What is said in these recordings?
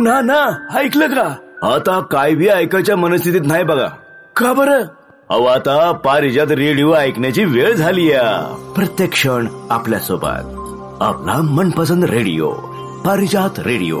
हो ना ना ऐकलं का? आता काय बी ऐकायच्या मनस्थितीत नाही बघा. का बरं? अहो आता पारिजात रेडिओ ऐकण्याची वेळ झाली प्रत्येक क्षण आपल्यासोबत आपला मनपसंद रेडिओ पारिजात रेडिओ.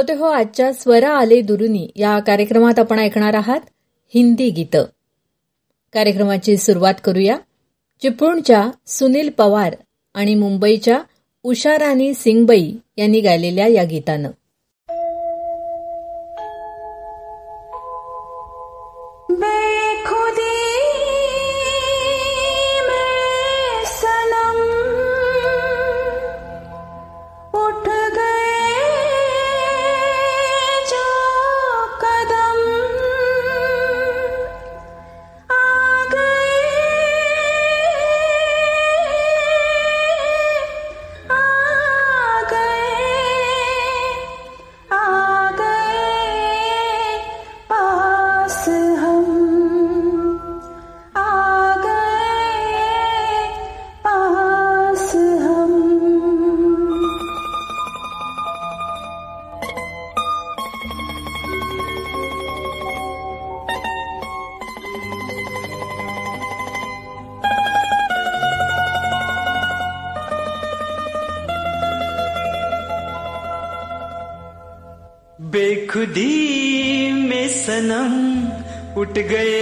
श्रोते हो आजच्या स्वरा आले दुरुनी. या कार्यक्रमात आपण ऐकणार आहात हिंदी गीतं. कार्यक्रमाची सुरुवात करूया. चिपळूणच्या सुनील पवार आणि मुंबईच्या उषाराणी सिंगबई यांनी गायलेल्या या गीतानं. उठ गए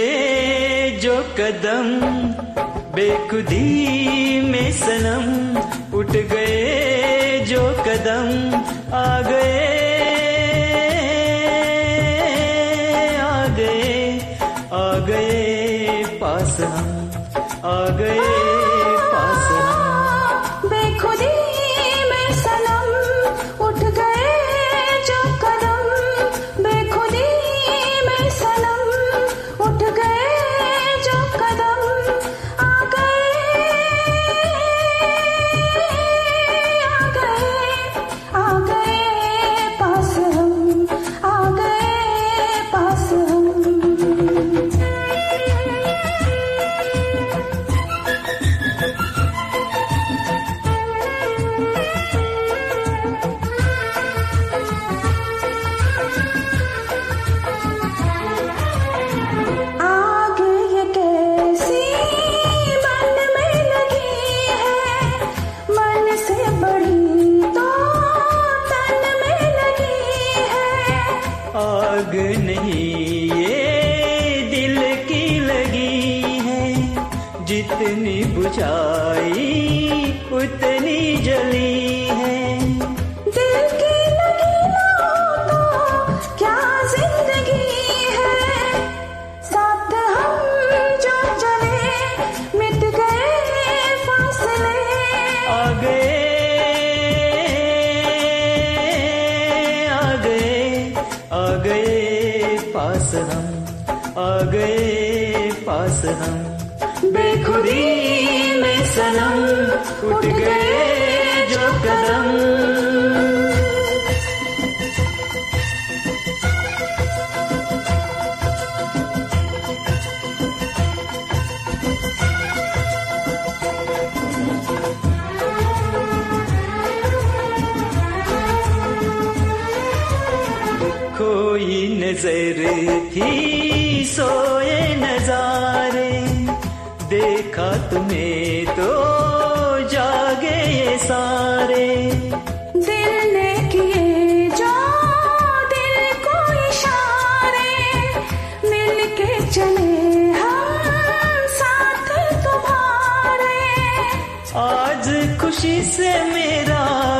से मेरा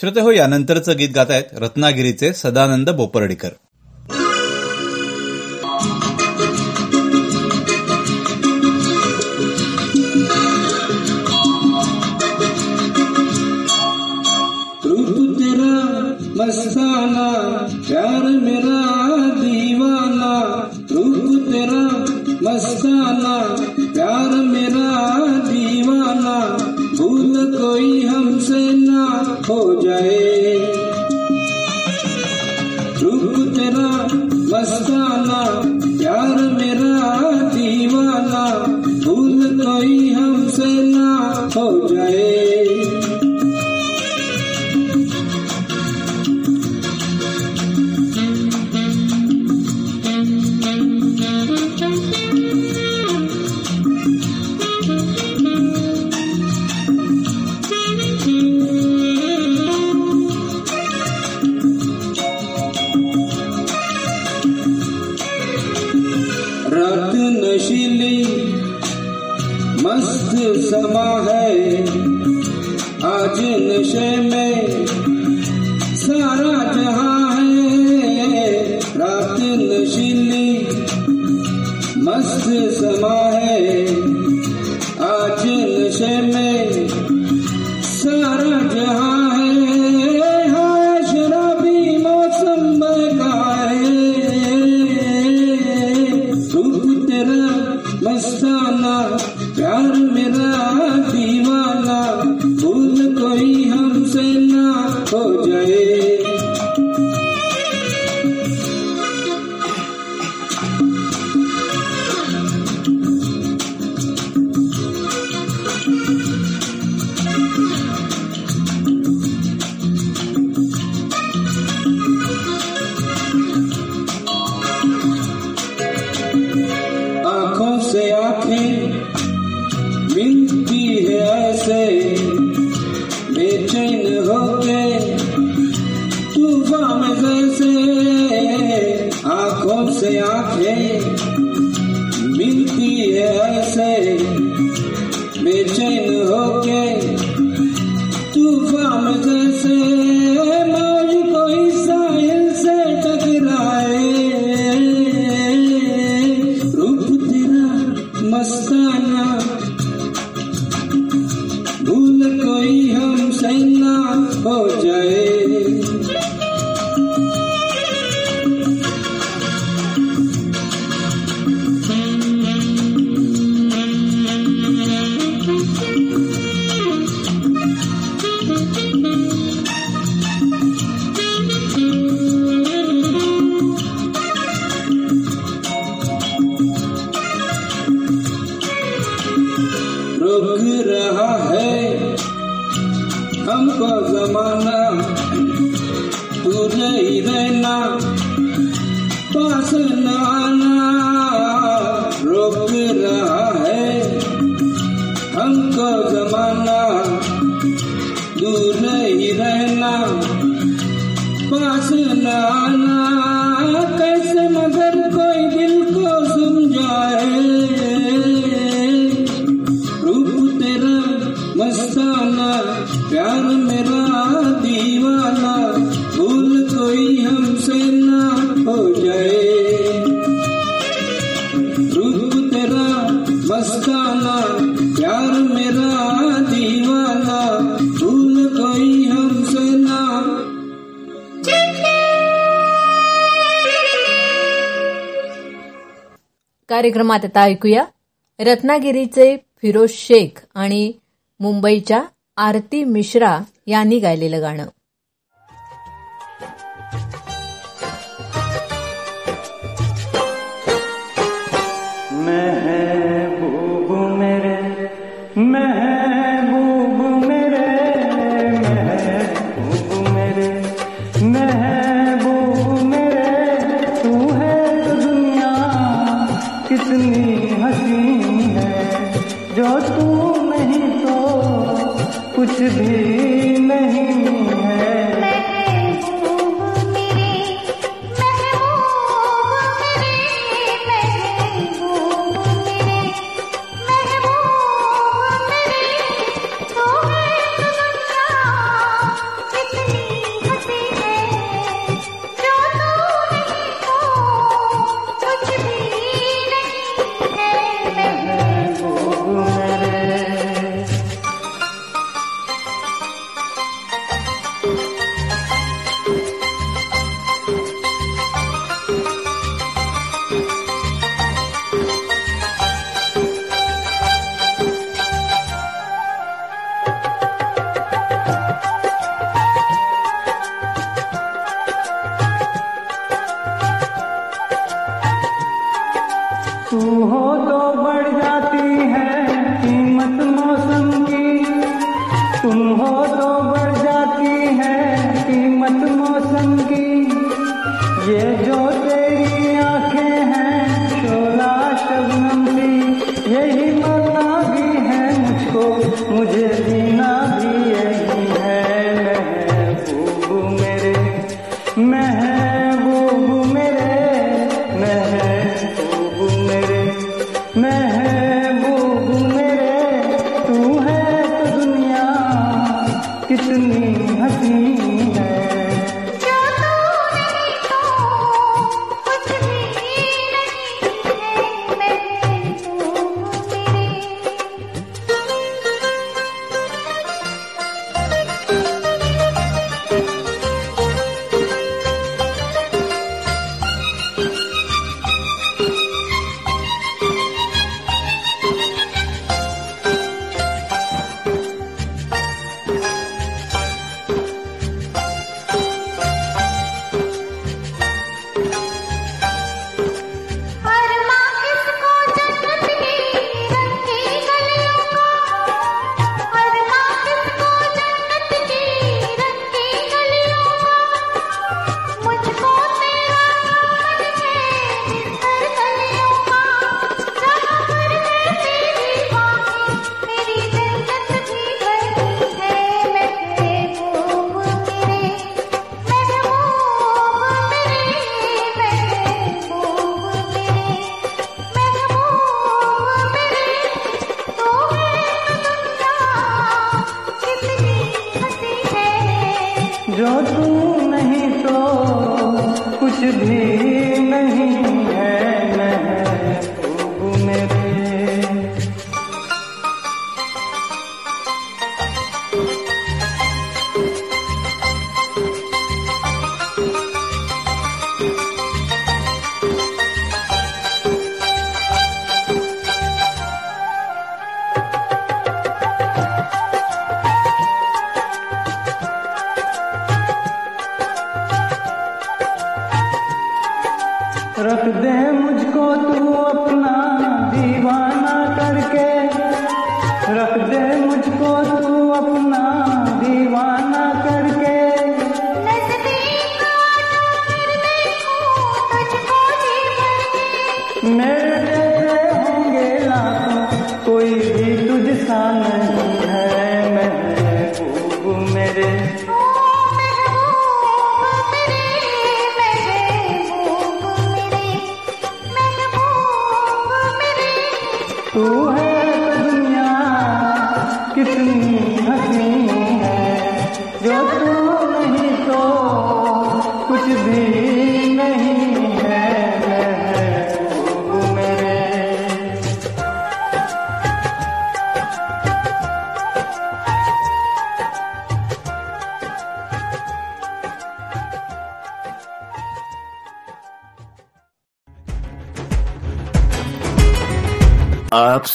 श्रोते हो यानंतरचं गीत गातायत रत्नागिरीचे सदानंद बोपर्डीकर. मस्ताना कार्यक्रमात आता ऐकूया. रत्नागिरीचे फिरोज शेख आणि मुंबईच्या आरती मिश्रा यांनी गायलेलं गाणं. मैं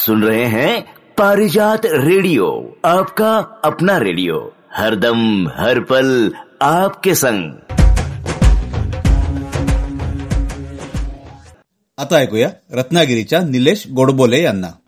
सुन रहे हैं पारिजात रेडियो, आपका अपना रेडियो। हरदम हर पल आपके संग। आता ऐकूया रत्नागिरीच्या निलेश गोडबोले यांना.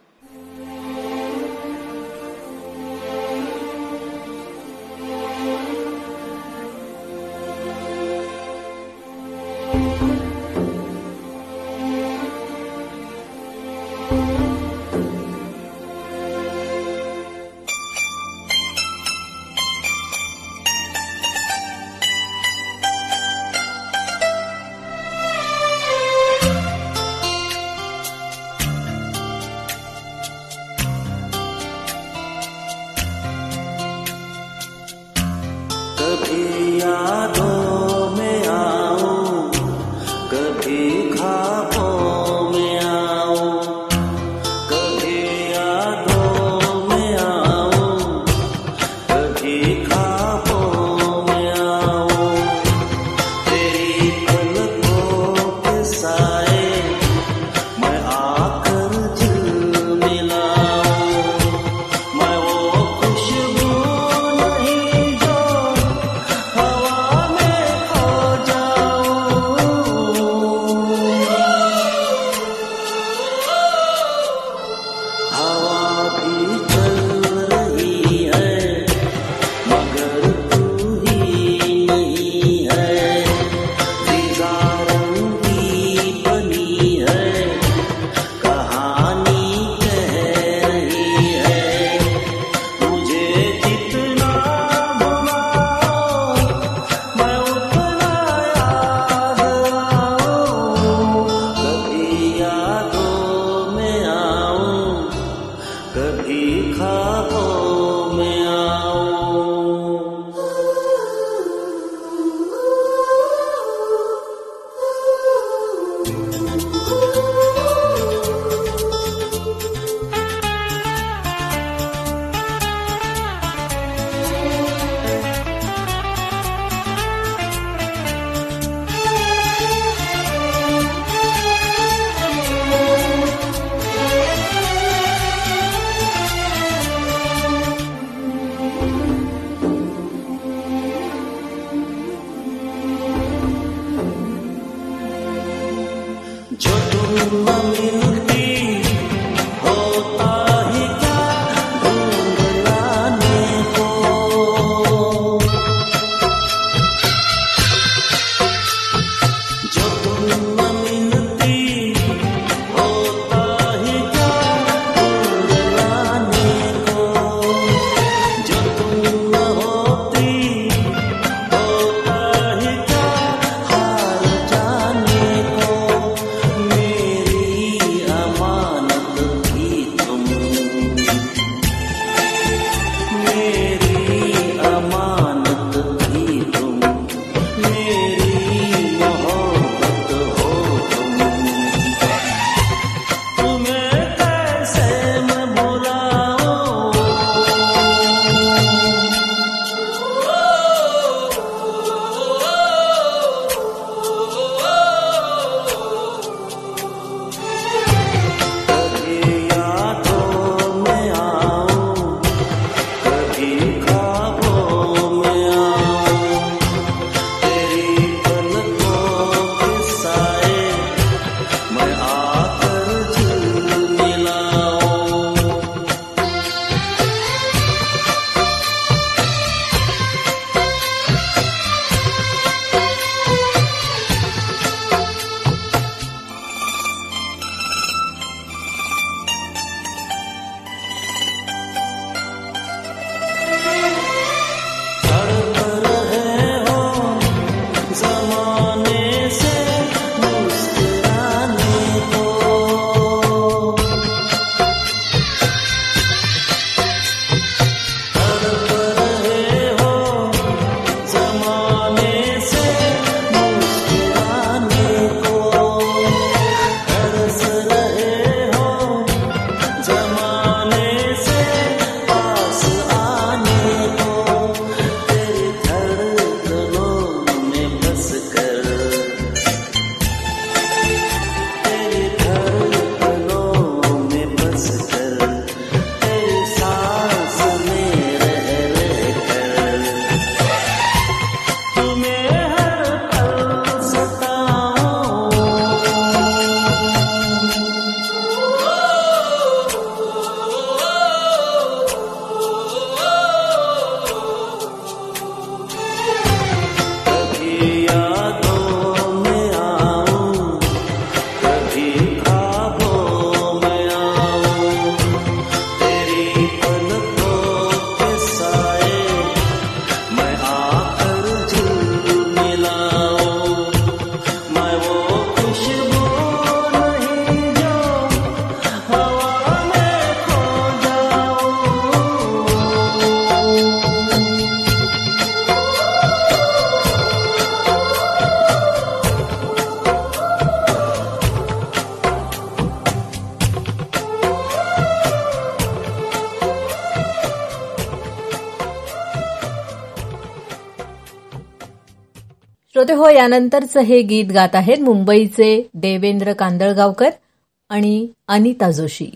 हो यानंतरचं हे गीत गात आहेत मुंबईचे देवेंद्र कांदळगावकर आणि अनिता जोशी.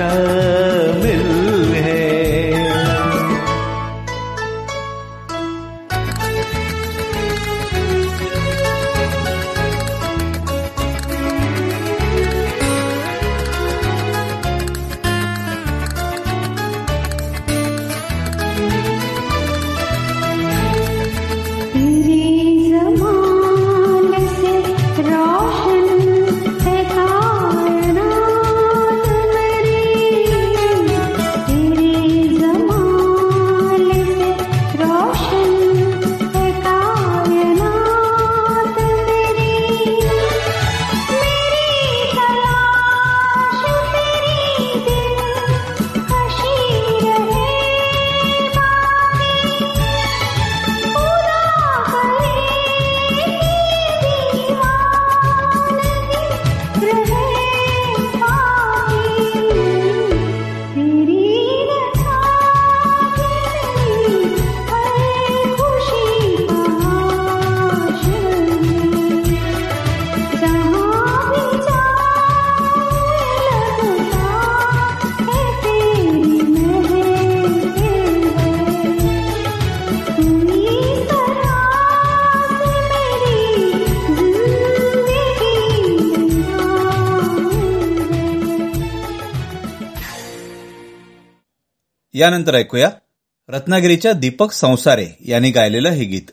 的 यानंतर ऐकूया रत्नागिरीच्या दीपक संसारे यांनी गायलेलं हे गीत.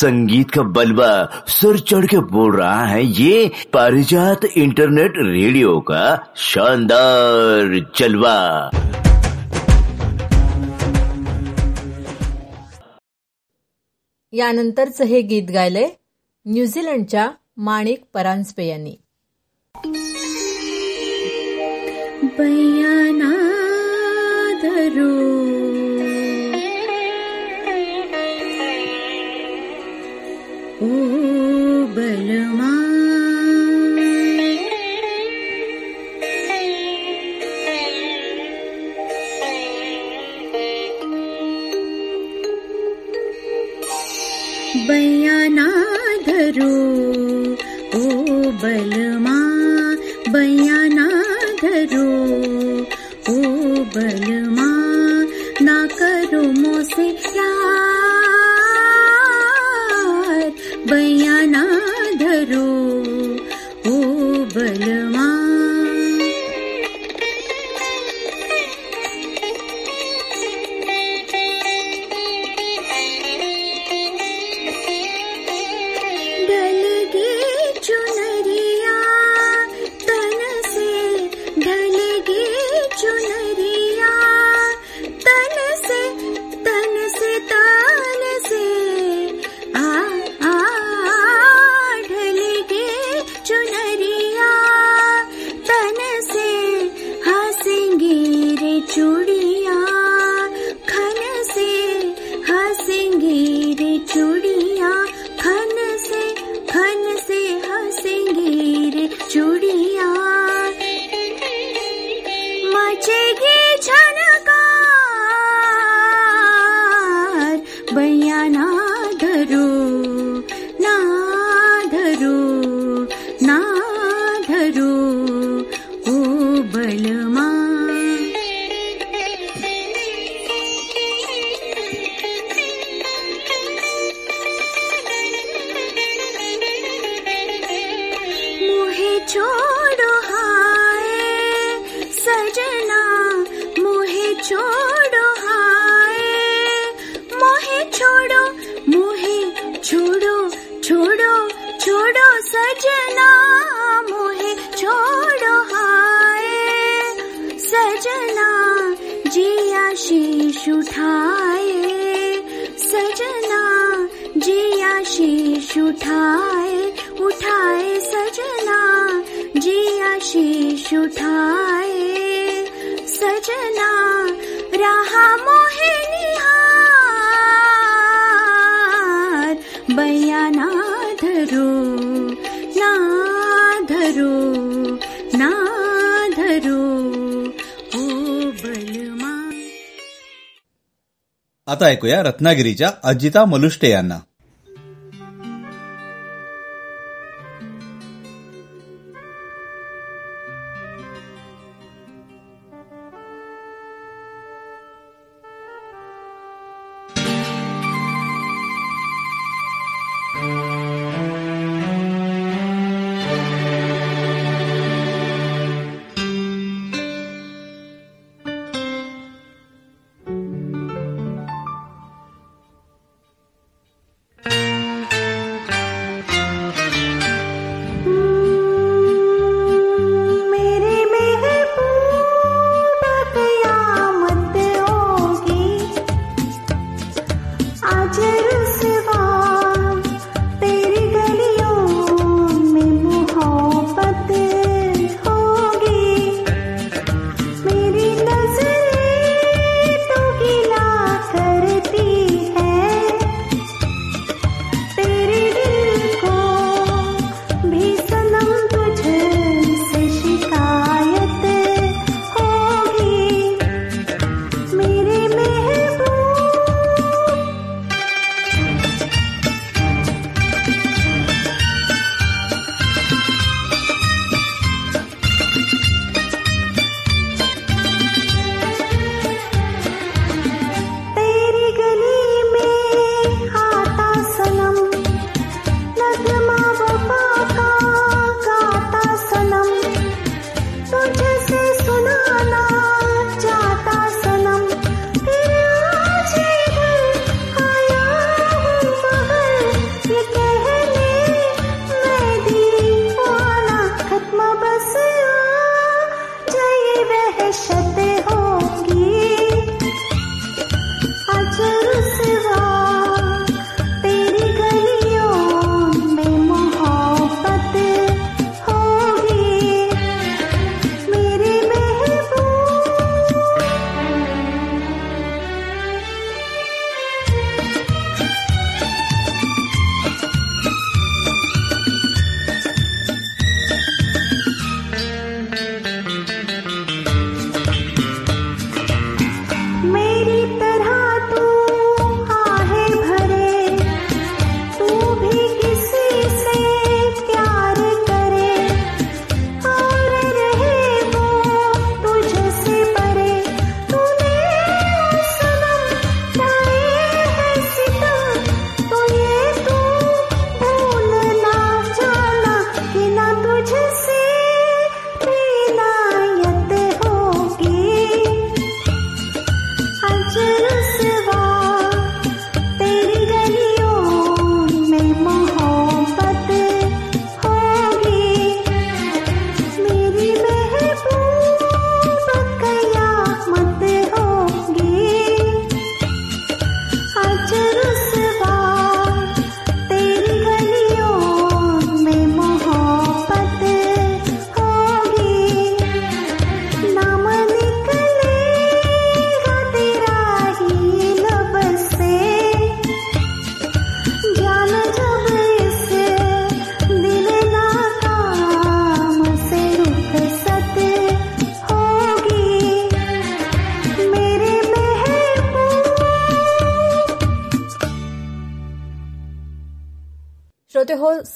संगीत का बलवा सर चढ़ के बोल रहा है ये पारिजात इंटरनेट रेडियो का शानदार जलवा। यानंतरच हे गीत गायले न्यूझीलंडच्या माणिक परांजपे यांनी. बयाना धरू छोड़ो छोड़ो छोड़ो सजना मोहे छोड़ो हाय। सजना जिया शीश उठाए सजना जिया शीश उठाए उठाए सजना जिया शीश उठाए। आता ऐकूया रत्नागिरीच्या अजिता मलुष्टे यांना.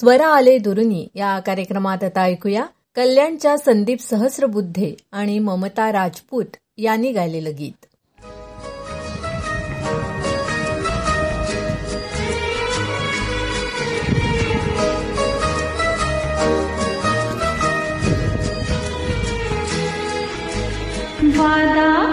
स्वरा आले दुरुनी या कार्यक्रमात आता ऐकूया. कल्याणच्या संदीप सहस्रबुद्धे आणि ममता राजपूत यांनी गायलेलं गीत. वादा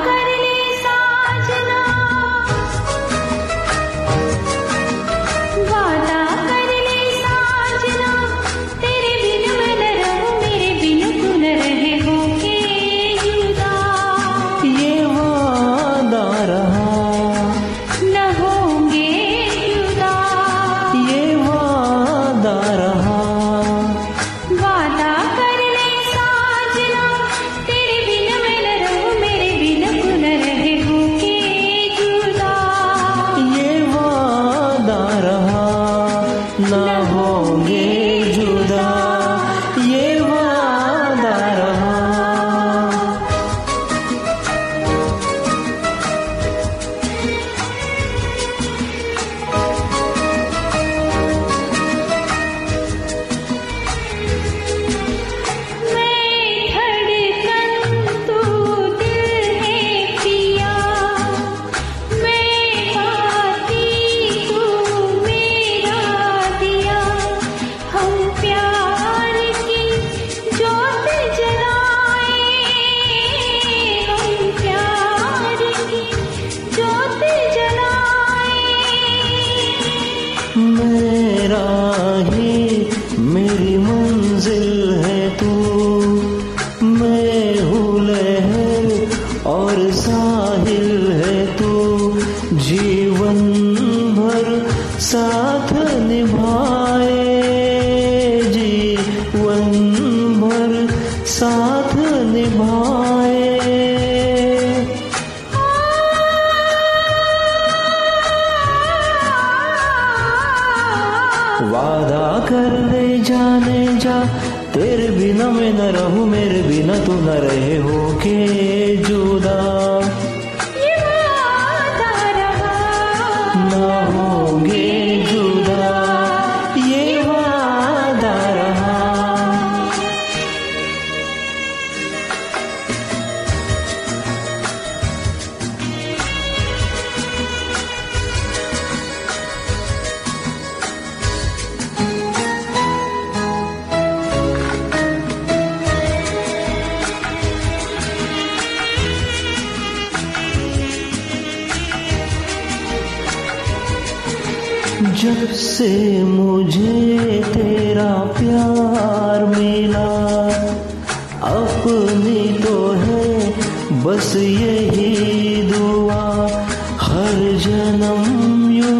जन्म यू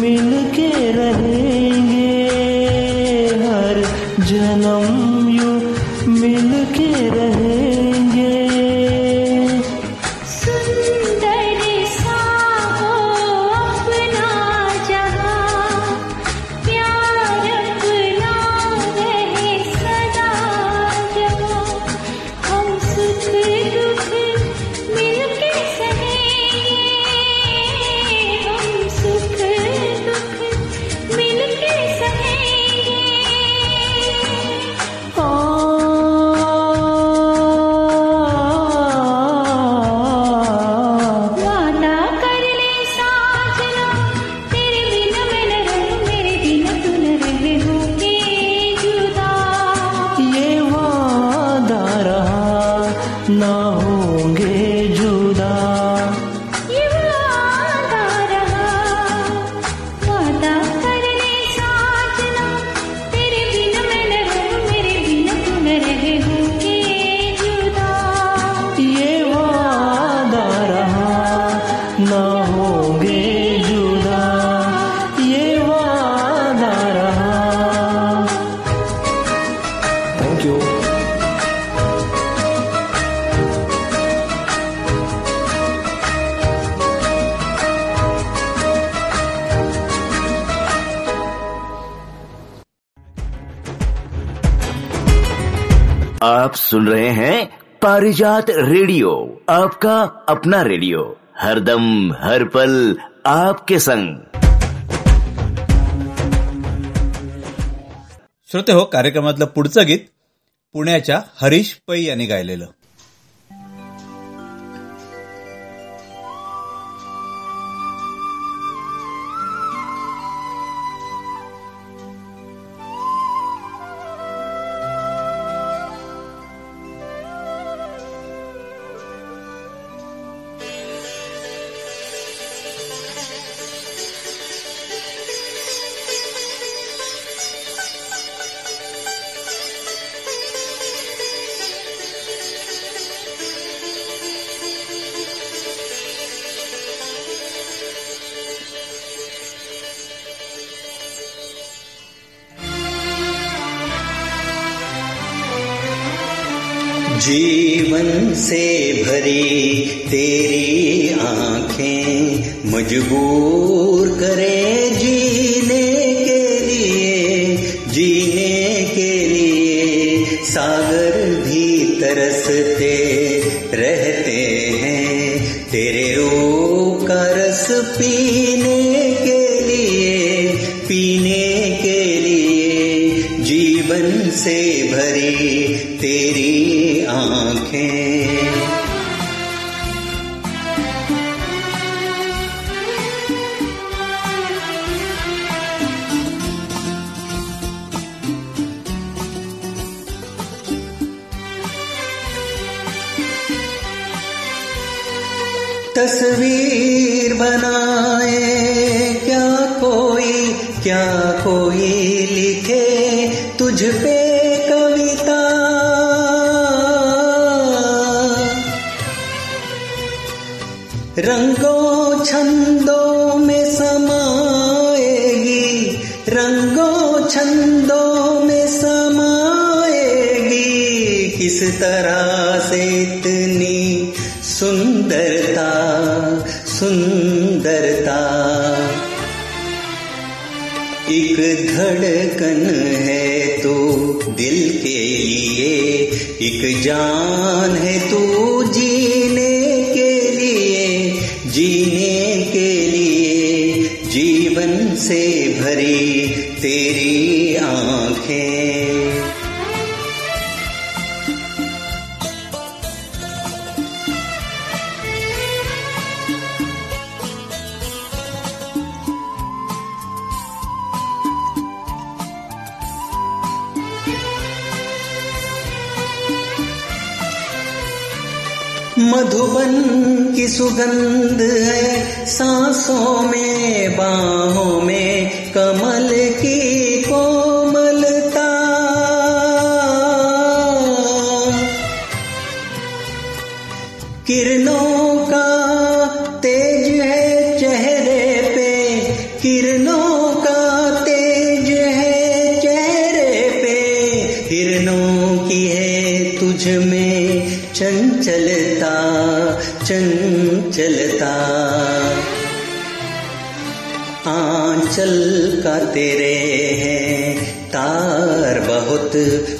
मिल के रहे। पारिजात रेडियो, आपका अपना रेडियो हरदम हर पल, आपके संग। श्रोते हो, कार्यक्रमातलं पुढचं गीत पुण्याच्या हरीश पै यांनी गायलेलं. से भरी तेरी आँखें मज़बूत बनाए। क्या कोई क्या कोई लिखे तुझ पे कविता? रंगों छंदों में समाएगी, रंगों छंदों में समाएगी। किस तरह से इतनी सुंदरता सुंदरता धड़कन है तू दिल के लिए एक जान है तू जीने की सुगंध है सांसों में बाहों में कमल की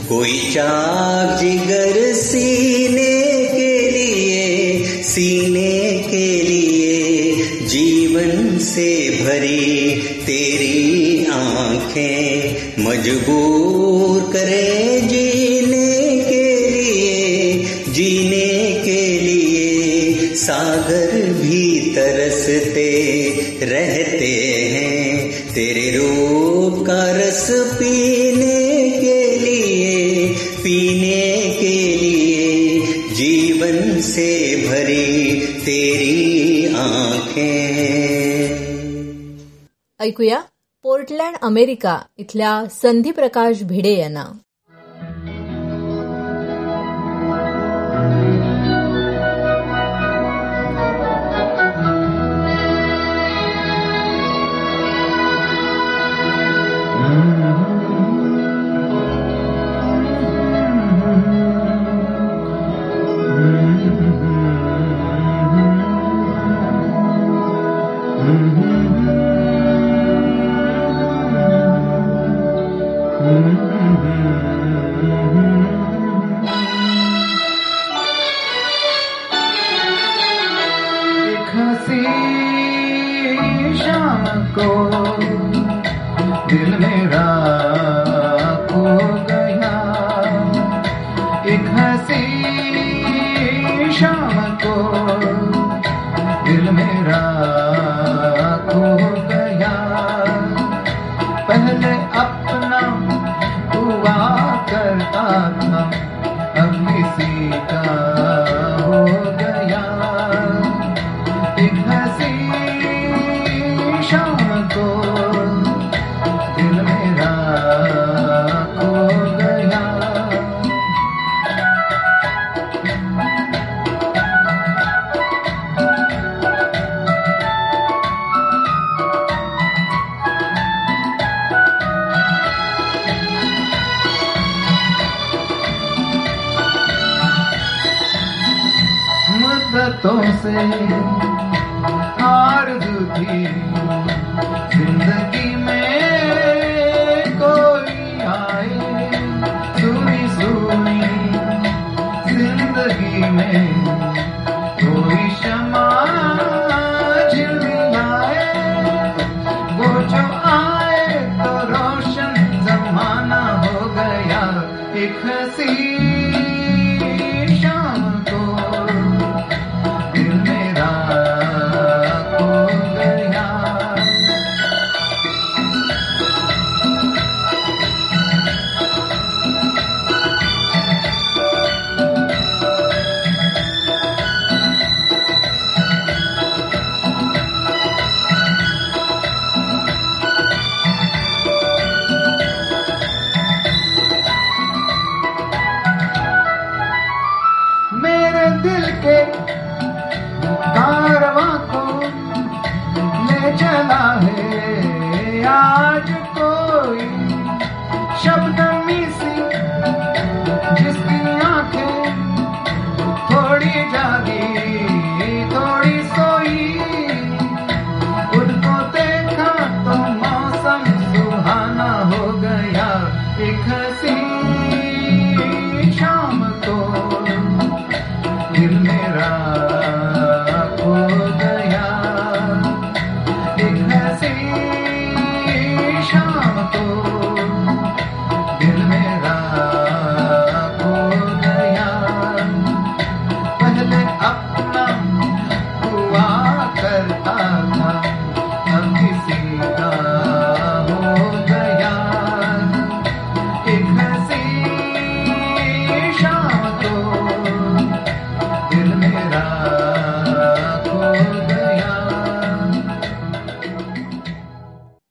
कोई चाक जिगर सीने के लिए, सीने के लिए जीवन से भरी तेरी आँखें मजबूर करे जीने के लिए, जीने के लिए सागर भी तरसते रहते हैं, तेरे रूप का रस पीने ऐकूया पोर्टलँड अमेरिका इथल्या संधी प्रकाश भिडे यांना. एक आरज़ू थी जिंदगी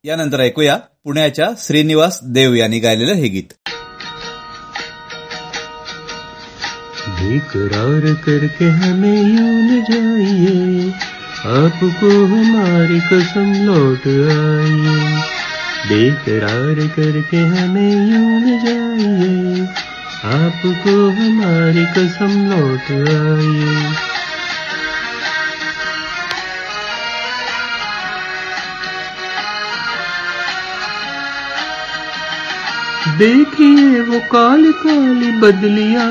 यानंतर ऐकूया पुण्याच्या श्रीनिवास देव यांनी गायलेलं हे गीत. बेकरार करके हमें यूँ न जाइए, आपको हमारी कसम लौट आइए। बेकरार करके हमें यूँ न जाइए, आपको हमारी कसम लौट आइए। देखिए वो काली काली बदलिया,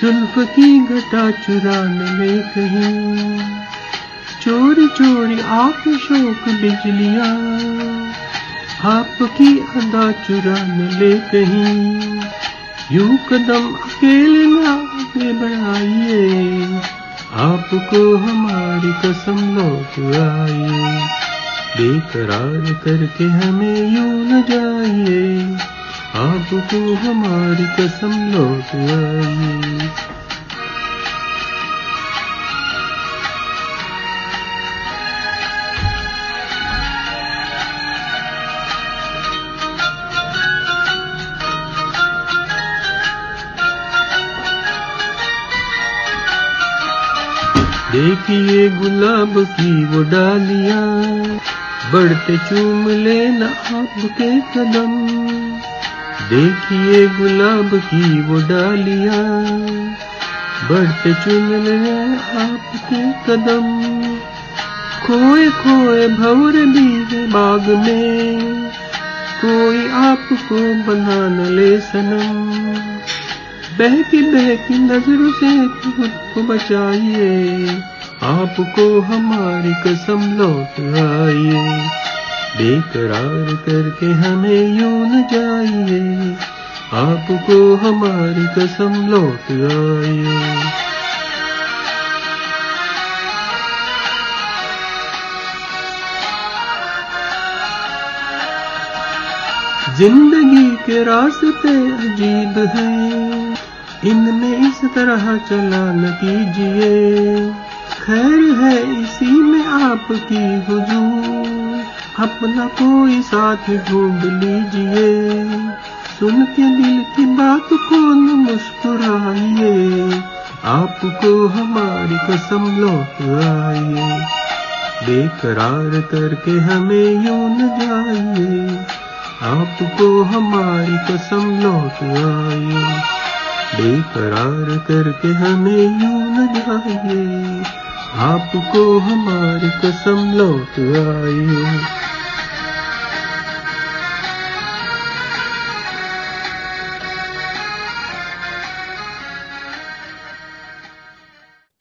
जुल्फ की घटा चुरा न ले कहीं। चोरी चोरी आप शोक बिजलिया आपकी अदा चुरा न ले कहीं। यूँ कदम अकेले ना आगे बढ़ाइए, आपको हमारी कसम लौट आइए बेकरार करके हमें यूँ न जाइए। आपको हमारी कसम लौट आइए। देखिए गुलाब की वो डालियाँ। बढ़ते चूम लेना आपके कदम। देखिए गुलाब की वो डालिया, बढ़ते चूम लेना आपके कदम। खोए खोए भवर भी बाग में, कोई आपको बना न ले सनम। बहकी बहकी नज़रों से खुद को बचाइए आपको हमारी कसम लौट आइए। बेकरार करके हमें यूँ न जाइए। आपको हमारी कसम लौट आइए। ज़िंदगी के रास्ते अजीब हैं। इनमें इस तरह चला न कीजिए। खैर है इसी में आपकी हुजूर। अपना कोई साथ ढूंढ लीजिए। सुन के दिल की बात को न मुस्कुराइए। आपको हमारी कसम लौट आइए। बेकरार करके हमें यूँ न जाइए। आपको हमारी कसम लौट आइए। बेकरार करके हमें यूँ न जाइए। आपको हमारी कसम लौट आई।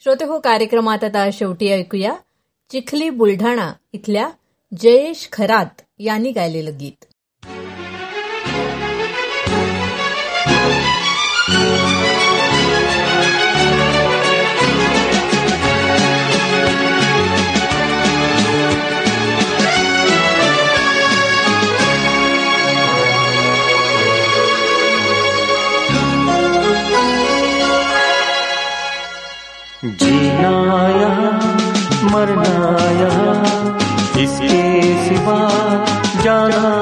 श्रोते हो कार्यक्रमात आता शेवटी ऐकूया चिखली बुलढाणा इथल्या जयेश खरात यांनी गायलेलं गीत. जीना यहाँ मरना यहाँ इसके सिवा जाना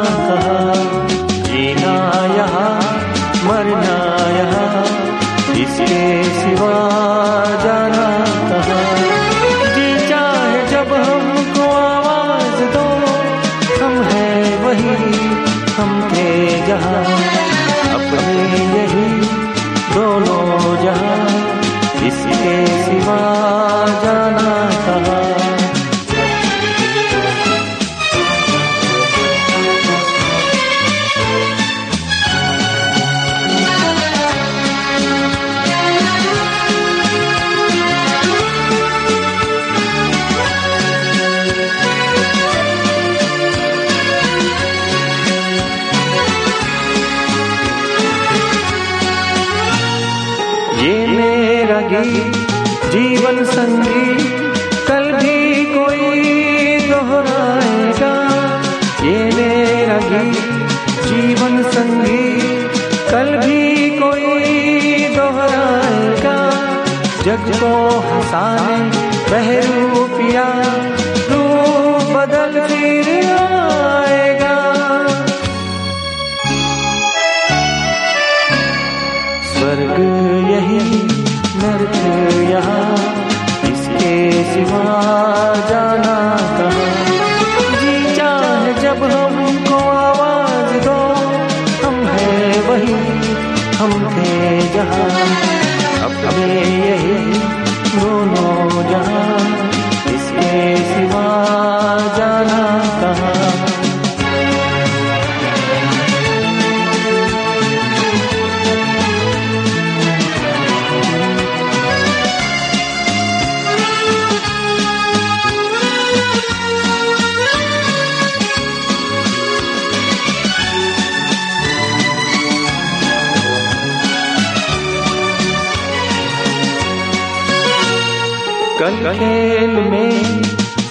खेल में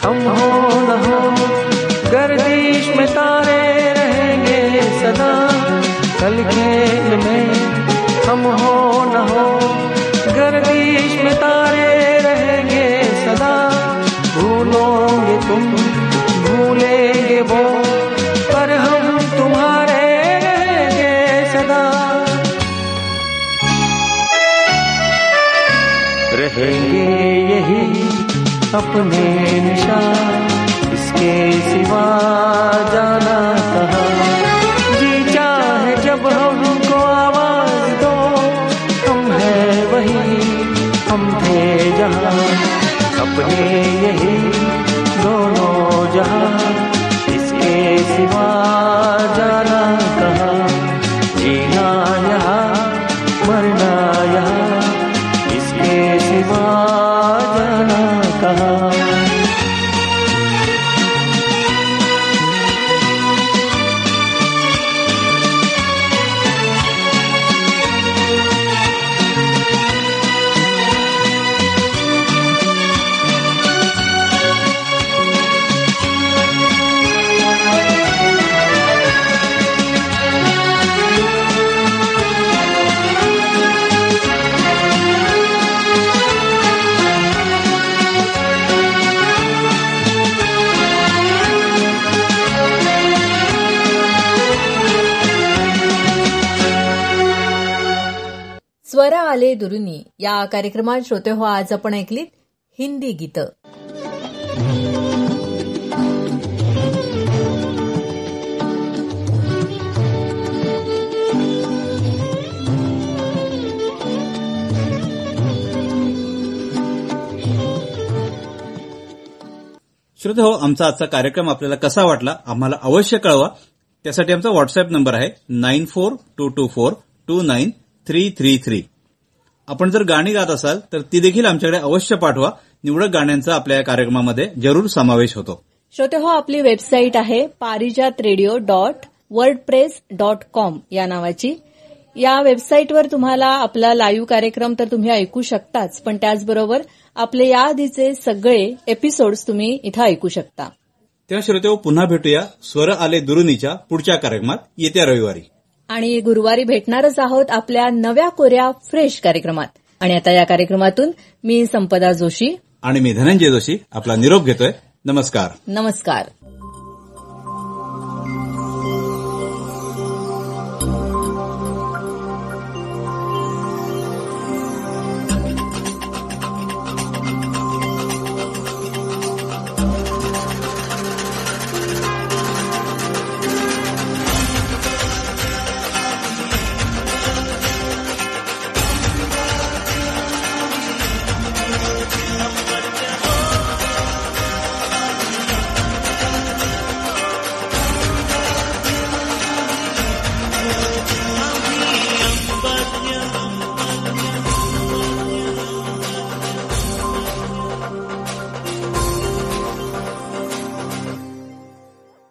हम हो न हो अपने निशान इसके सिवा स्वर आले दुरुनी. या कार्यक्रमात श्रोते हो आज आपण ऐकलीत हिंदी गीतं. श्रोते हो आमचा आजचा कार्यक्रम आपल्याला कसा वाटला आम्हाला अवश्य कळवा. त्यासाठी आमचा व्हॉट्सअप नंबर आहे nine four two two four two nine three three three. आपण जर गाणी गात असाल तर ती देखील आमच्याकडे अवश्य पाठवा. निवडक गाण्यांचा आपल्या या कार्यक्रमामध्ये जरूर समावेश होतो. श्रोते हो आपली वेबसाईट आहे Parijat radio dot WordPress dot com या नावाची. या वेबसाईटवर तुम्हाला आपला लाईव्ह कार्यक्रम तर तुम्ही ऐकू शकताच पण त्याचबरोबर आपले याआधीचे सगळे एपिसोड्स तुम्ही इथं ऐकू शकता. तेव्हा श्रोते हो पुन्हा भेटूया. स्वर आले दुरुनीच्या पुढच्या कार्यक्रमात. येत्या रविवारी. आणि गुरुवारी भेटणारच आहोत आपल्या नव्या कोऱ्या फ्रेश कार्यक्रमात. आणि आता या कार्यक्रमातून मी संपदा जोशी आणि मी धनंजय जोशी आपला निरोप घेतोय. नमस्कार. नमस्कार.